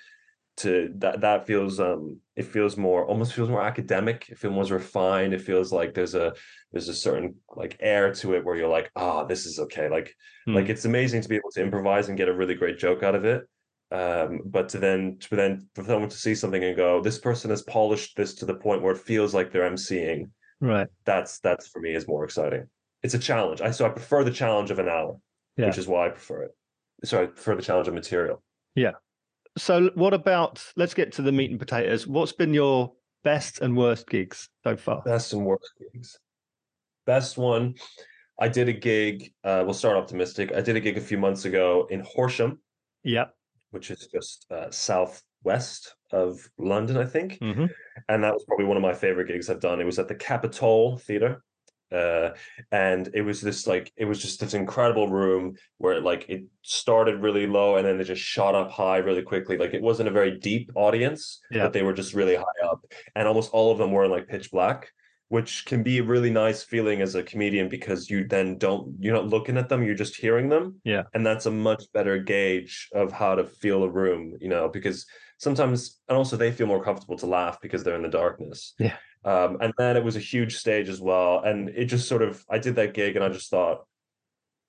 to that that feels um it feels more almost feels more academic. It feels more refined. It feels like there's a there's a certain like air to it where you're like, ah, this is okay. Like Hmm. like it's amazing to be able to improvise and get a really great joke out of it. Um, but to then to then for someone to see something and go, this person has polished this to the point where it feels like they're MCing Right. that's that's for me is more exciting. It's a challenge. I so I prefer the challenge of an hour, Yeah. which is why I prefer it. So I prefer the challenge of material. Yeah. So what about, let's get to the meat and potatoes. What's been your best and worst gigs so far? Best and worst gigs. Best one. I did a gig. Uh, we'll start optimistic. I did a gig a few months ago in Horsham, Yeah. Which is just uh, southwest of London, I think. hmm and that was probably one of my favorite gigs I've done. It was at the Capitol Theater, uh, and it was this like it was just this incredible room where it, like it started really low and then it just shot up high really quickly. Like it wasn't a very deep audience, Yeah. but they were just really high up, and almost all of them were in like pitch black. Which can be a really nice feeling as a comedian because you then don't you're not looking at them, you're just hearing them. Yeah. And that's a much better gauge of how to feel a room, you know, because sometimes and also they feel more comfortable to laugh because they're in the darkness Yeah. um and then it was a huge stage as well and it just sort of i did that gig and i just thought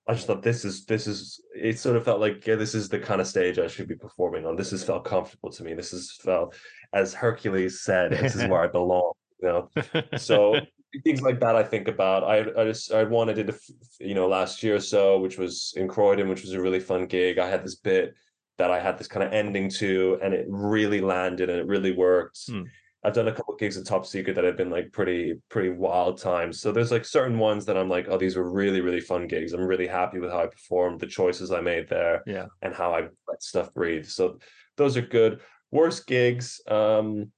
i just thought this is this is it sort of felt like yeah this is the kind of stage i should be performing on this has felt comfortable to me this has felt as hercules said this is where i belong you know so things like that I think about. I I just I one I did a f- you know last year or so, which was in Croydon, which was a really fun gig. I had this bit that I had this kind of ending to, and it really landed and it really worked. Hmm. I've done a couple gigs at Top Secret that have been like pretty pretty wild times. So there's like certain ones that I'm like, oh, these were really really fun gigs. I'm really happy with how I performed, the choices I made there, Yeah. and how I let stuff breathe. So those are good. Worst gigs. Um,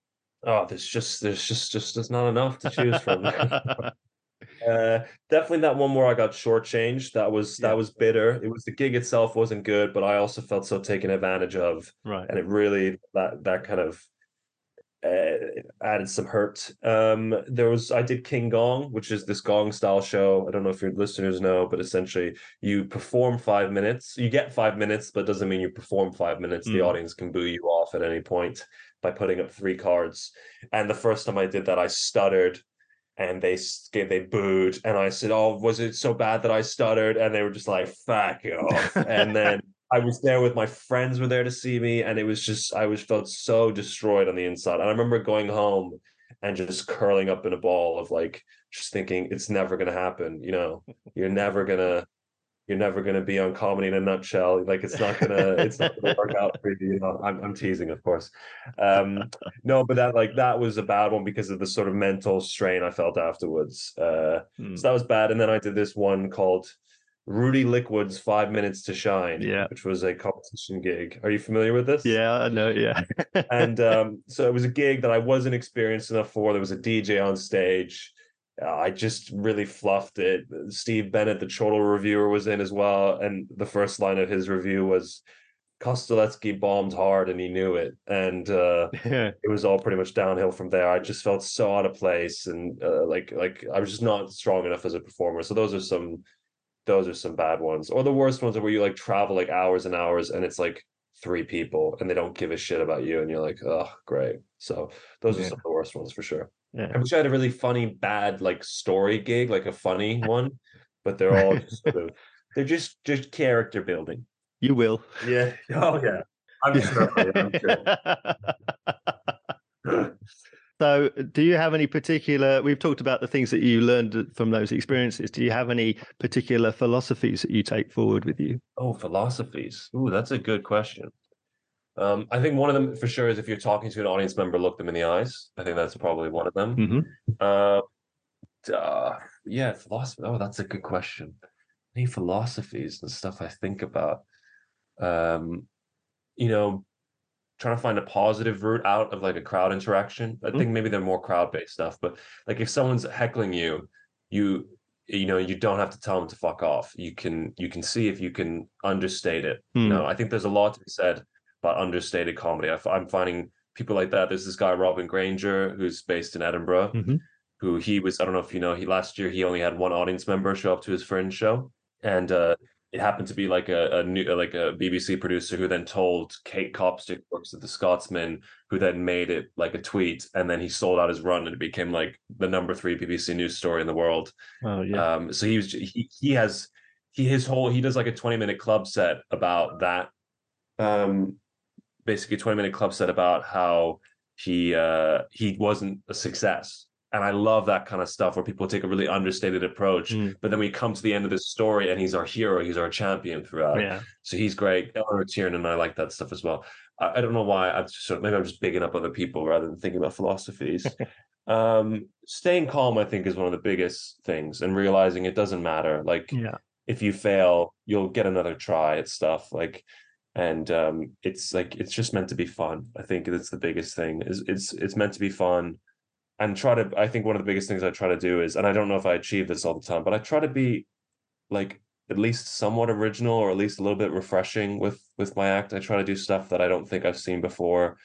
oh, there's just there's just just there's not enough to choose from. Uh, definitely that one where I got shortchanged. That was Yeah. that was bitter. It was the gig itself wasn't good, but I also felt so taken advantage of, right. and it really that that kind of uh, added some hurt. Um, there was I did King Gong, which is this gong style show. I don't know if your listeners know, but essentially you perform five minutes. You get five minutes, but doesn't mean you perform five minutes. The Mm. audience can boo you off at any point by putting up three cards. And the first time I did that, I stuttered and they they booed and i said oh was it so bad that i stuttered and they were just like fuck you off and then i was there with my friends were there to see me and it was just i was felt so destroyed on the inside. And i remember going home and just curling up in a ball of like just thinking it's never going to happen you know? You're never going to you're never going to be on comedy in a nutshell. Like it's not going to it's not going to work out for you you know? I'm, I'm teasing of course. Um no but that like that was a bad one because of the sort of mental strain i felt afterwards uh Hmm. so that was bad. And then i did this one called Rudi Lickwood's five minutes to shine Yeah. which was a competition gig are you familiar with this Yeah, I know. Yeah. and um so it was a gig that i wasn't experienced enough for there was a dj on stage uh, I just really fluffed it. Steve Bennett, the Chortle reviewer, was in as well, and the first line of his review was, "Kostelecky bombed hard, and he knew it." And uh, it was all pretty much downhill from there. I just felt so out of place, and uh, like like I was just not strong enough as a performer. So those are some those are some bad ones. Or the worst ones are where you like travel like hours and hours, and it's like three people, and they don't give a shit about you, and you're like, oh, great. So those are some of the worst ones for sure. Yeah. I wish I had a really funny bad like story gig, like a funny one, but they're all just sort of they're just just character building. You will. Yeah. Oh yeah. I'm sure. yeah. So, do you have any particular? We've talked about the things that you learned from those experiences. Do you have any particular philosophies that you take forward with you? Oh, philosophies. Ooh, that's a good question. Um, I think one of them for sure is if you're talking to an audience member, look them in the eyes. I think that's probably one of them. Mm-hmm. Uh, uh, yeah, philosophy. Oh, that's a good question. Any philosophies and stuff I think about? Um, you know, trying to find a positive route out of like a crowd interaction. I Mm. think maybe they're more crowd-based stuff, but like if someone's heckling you, you you know, you don't have to tell them to fuck off. You can you can see if you can understate it. Hmm. You know, I think there's a lot to be said about understated comedy. I, am finding people like that. There's this guy Robin Grainger who's based in Edinburgh Mhm. who he was i don't know if you know he last year he only had one audience member show up to his fringe show and uh it happened to be like a, a new like a bbc producer who then told kate copstick works at the scotsman who then made it like a tweet and then he sold out his run and it became like the number three bbc news story in the world Oh yeah. um so he was he, he has he his whole he does like a 20 minute club set about that um basically a 20 minute club set about how he uh he wasn't a success And I love that kind of stuff where people take a really understated approach, Mm. but then we come to the end of this story and he's our hero, he's our champion throughout. Yeah. So he's great. Eleanor Tiernan, I like that stuff as well. I, I don't know why. I'm just sort of, maybe I'm just bigging up other people rather than thinking about philosophies. um, staying calm, I think, is one of the biggest things, and realizing it doesn't matter. Like Yeah. if you fail, you'll get another try at stuff. Like, and um, it's like it's just meant to be fun. I think that's the biggest thing. Is it's it's meant to be fun, and try to. I think one of the biggest things I try to do is, and I don't know if I achieve this all the time, but I try to be like at least somewhat original or at least a little bit refreshing with with my act. I try to do stuff that I don't think I've seen before.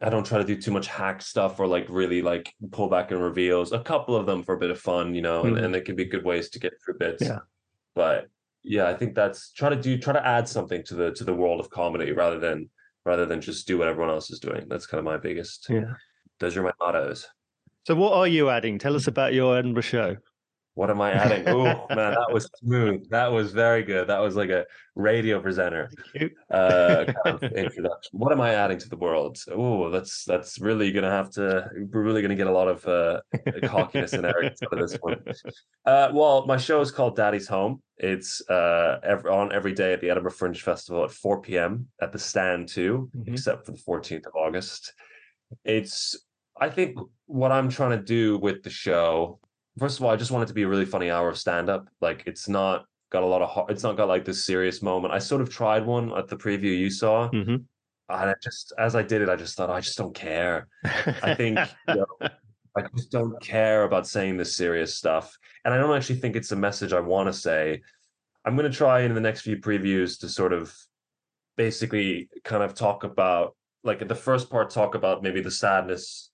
I don't try to do too much hack stuff or like really like pull back and reveals. A couple of them for a bit of fun, you know, and, Mhm. and they can be good ways to get through bits. Yeah. But yeah, I think that's try to do try to add something to the to the world of comedy rather than rather than just do what everyone else is doing. That's kind of my biggest. Yeah. Those are my mottos. So, what are you adding? Tell us about your Edinburgh show. What am I adding? Oh man, that was smooth. That was very good. That was like a radio presenter uh kind of introduction. What am I adding to the world? Oh, that's that's really gonna have to we're really gonna get a lot of uh cockiness and arrogance out of this one. Uh well, my show is called Daddy's Home. It's uh ev on every day at the Edinburgh Fringe Festival at 4 p.m. at the stand too, Mhm. except for the 14th of August. It's I think what I'm trying to do with the show, first of all, I just want it to be a really funny hour of stand-up. Like it's not got a lot of it's not got like this serious moment. I sort of tried one at the preview you saw, hmm and I just as I did it, I just thought I just don't care. I think you know, I just don't care about saying this serious stuff, and I don't actually think it's a message I want to say. I'm going to try in the next few previews to sort of basically kind of talk about like the first part talk about maybe the sadness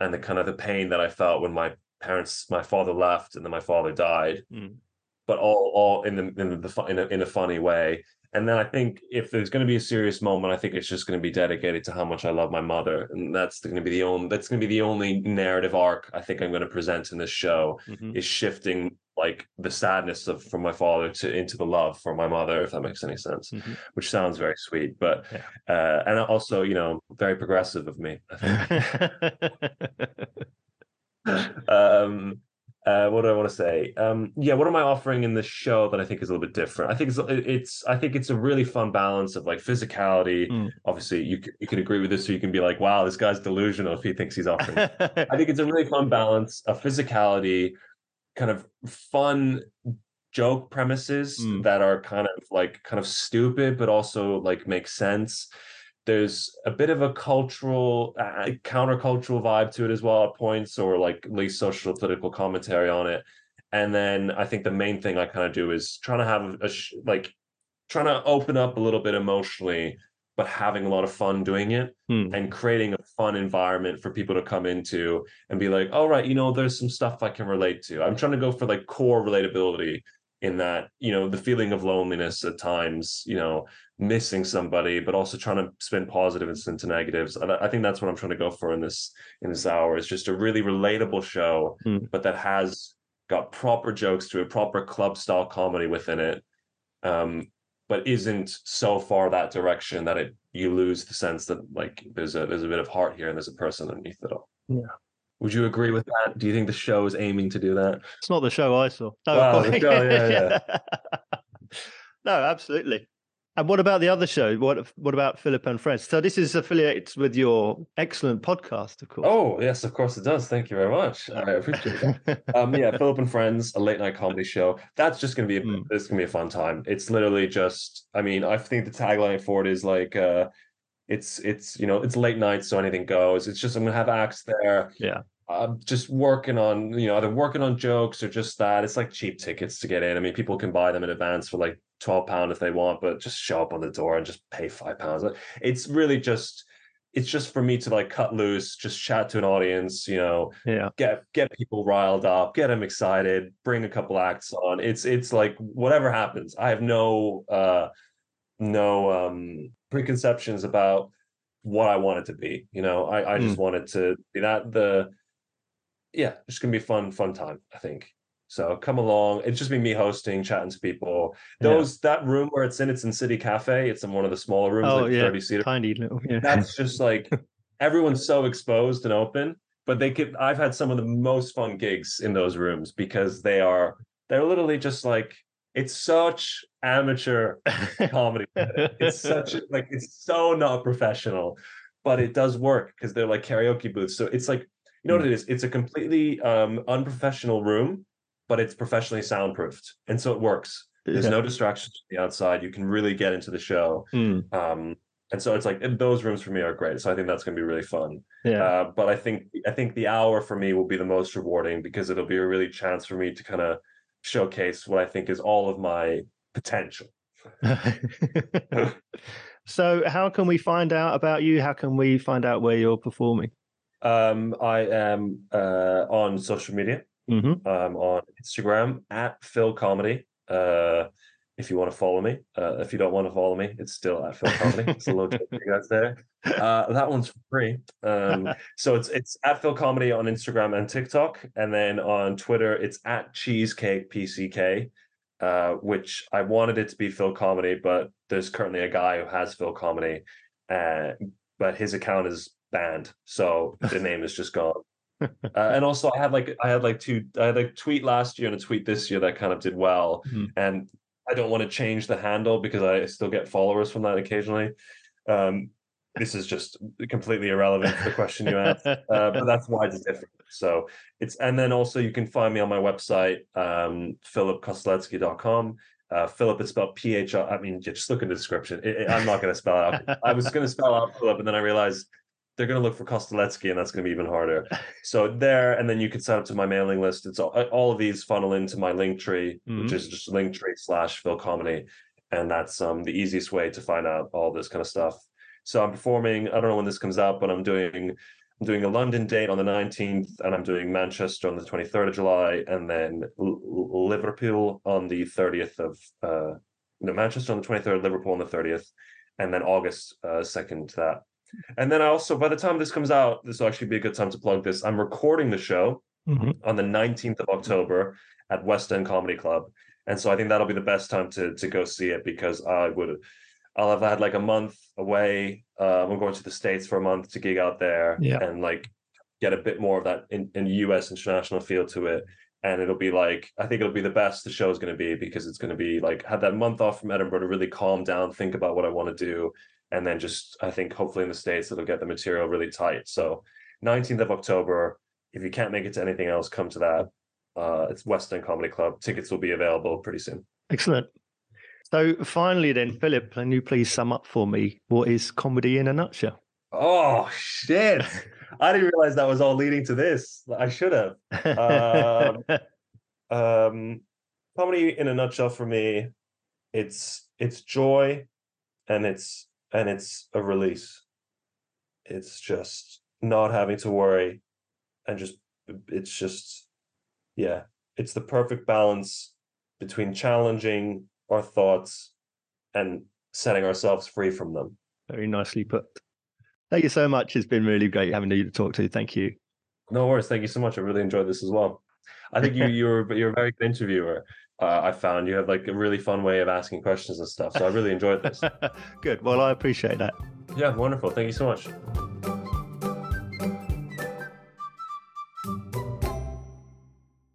and the kind of the pain that I felt when my parents my father left and then my father died Mm. but all all in the in the in a, in a funny way and then I think if there's going to be a serious moment I think it's just going to be dedicated to how much I love my mother and that's going to be the only that's going to be the only narrative arc I think I'm going to present in this show Mhm. is shifting like the sadness of from my father to into the love for my mother if that makes any sense Mhm. which sounds very sweet but Yeah. uh and also you know very progressive of me um uh what do i want to say um yeah what am i offering in this show that i think is a little bit different i think it's it's i think it's a really fun balance of like physicality Mm. obviously you you can agree with this or you can be like wow this guy's delusional if he thinks he's offering I think it's a really fun balance of physicality, kind of fun joke premises Mm. that are kind of like kind of stupid, but also like make sense. There's a bit of a cultural, uh, countercultural vibe to it as well at points, or like at least social political commentary on it. And then I think the main thing I kind of do is trying to have a sh- like trying to open up a little bit emotionally, but having a lot of fun doing it Hmm. and creating a fun environment for people to come into and be like, all right, you know, there's some stuff I can relate to. I'm trying to go for like core relatability in that, you know, the feeling of loneliness at times, you know, missing somebody, but also trying to spin positives instead to negatives. I I think that's what I'm trying to go for in this in this hour. It's just a really relatable show, Hmm. but that has got proper jokes to it, proper club style comedy within it. Um, but isn't so far that direction that it you lose the sense that like there's a there's a bit of heart here and there's a person underneath it all. Yeah. Would you agree with that? Do you think the show is aiming to do that? It's not the show I saw. No, Wow, of the course- yeah, no, absolutely. And what about the other show? What What about Philipp and Friends? So this is affiliated with your excellent podcast, of course. Oh yes, of course it does. Thank you very much. I appreciate that. um, yeah, Philipp and Friends, a late night comedy show. That's just gonna be a, Mm. it's gonna be a fun time. It's literally just. I mean, I think the tagline for it is like, uh, it's it's you know it's late night, so anything goes. It's just I'm gonna have acts there. Yeah. I'm just working on you know either working on jokes or just that. It's like cheap tickets to get in. I mean, people can buy them in advance for like twelve pound if they want, but just show up on the door and just pay five pounds. It's really just. It's just for me to like cut loose, just chat to an audience, you know, yeah. get get people riled up, get them excited, bring a couple acts on. It's it's like whatever happens. I have no uh no um preconceptions about what I want it to be. You know, I I just want it to be that the yeah, it's gonna be fun fun time. I think. So come along. It's just be me hosting, chatting to people. Yeah. Those that room where it's in, it's in City Cafe. It's in one of the smaller rooms, Oh like yeah, thirty seater tiny little. Yeah. that's just like everyone's so exposed and open but they could. I've had some of the most fun gigs in those rooms because they are they're literally just like it's such amateur comedy. it's such like it's so not professional, but it does work because they're like karaoke booths. So it's like you know what it is. It's a completely um, unprofessional room, but it's professionally soundproofed, and so it works. There's yeah. no distractions from the outside. You can really get into the show. Mm. Um, and so it's like those rooms for me are great. So I think that's going to be really fun. Yeah. Uh, but I think I think the hour for me will be the most rewarding because it'll be a really chance for me to kind of showcase what I think is all of my potential. so how can we find out about you? How can we find out where you're performing? Um, I am uh, on social media. Mm-hmm. Um, on Instagram at Phil Comedy. Uh, if you want to follow me. Uh, if you don't want to follow me, it's still at Phil Comedy. it's a little joke you guys there. Uh, that one's free. Um, so it's it's at Phil Comedy on Instagram and TikTok, and then on Twitter it's at Cheesecake PCK. Uh, which I wanted it to be Phil Comedy, but there's currently a guy who has Phil Comedy, uh, but his account is banned, so the name is just gone. Uh, and also, I had like I had like two I had a tweet last year and a tweet this year that kind of did well, mm-hmm. and I don't want to change the handle because I still get followers from that occasionally. Um, this is just completely irrelevant to the question you asked, uh, but that's why it's different. So it's and then also you can find me on my website, um, philippkostelecky.com. Uh, Philipp is spelled P H I mean, just look in the description. It, it, I'm not going to spell it out. I was going to spell out Philipp, and then I realized they're going to look for Kostelecky, and that's going to be even harder. So there, and then you can sign up to my mailing list. It's all, all of these funnel into my Linktree, mm-hmm. which is just Linktree slash Phil Comedy, and that's um the easiest way to find out all this kind of stuff. So I'm performing. I don't know when this comes out, but I'm doing I'm doing a London date on the 19th, and I'm doing Manchester on the 23rd of July, and then L- Liverpool on the 30th of uh, no Manchester on the 23rd, Liverpool on the 30th, and then August uh, second to that and then I also, by the time this comes out, this will actually be a good time to plug this. I'm recording the show mm-hmm. on the 19th of October at West End Comedy Club. And so I think that'll be the best time to to go see it because I would I'll have had like a month away. Uh, I'm going to the States for a month to gig out there yeah. and like get a bit more of that in, in US international feel to it. And it'll be like, I think it'll be the best the show is going to be because it's going to be like, have that month off from Edinburgh to really calm down, think about what I want to do, and then just I think hopefully in the states it'll get the material really tight. So 19th of October. If you can't make it to anything else, come to that. Uh, it's West End Comedy Club. Tickets will be available pretty soon. Excellent. So finally, then, Philipp, can you please sum up for me what is comedy in a nutshell? Oh shit! I didn't realize that was all leading to this. I should have. Um, um, comedy in a nutshell for me, it's it's joy, and it's and it's a release. It's just not having to worry and just it's just yeah, it's the perfect balance between challenging our thoughts and setting ourselves free from them. Very nicely put. Thank you so much. It's been really great having you to talk to. Thank you. No worries. Thank you so much. I really enjoyed this as well. I think you you're you're a very good interviewer uh, I found you have like a really fun way of asking questions and stuff. So I really enjoyed this. Good. Well, I appreciate that. Yeah, wonderful. Thank you so much.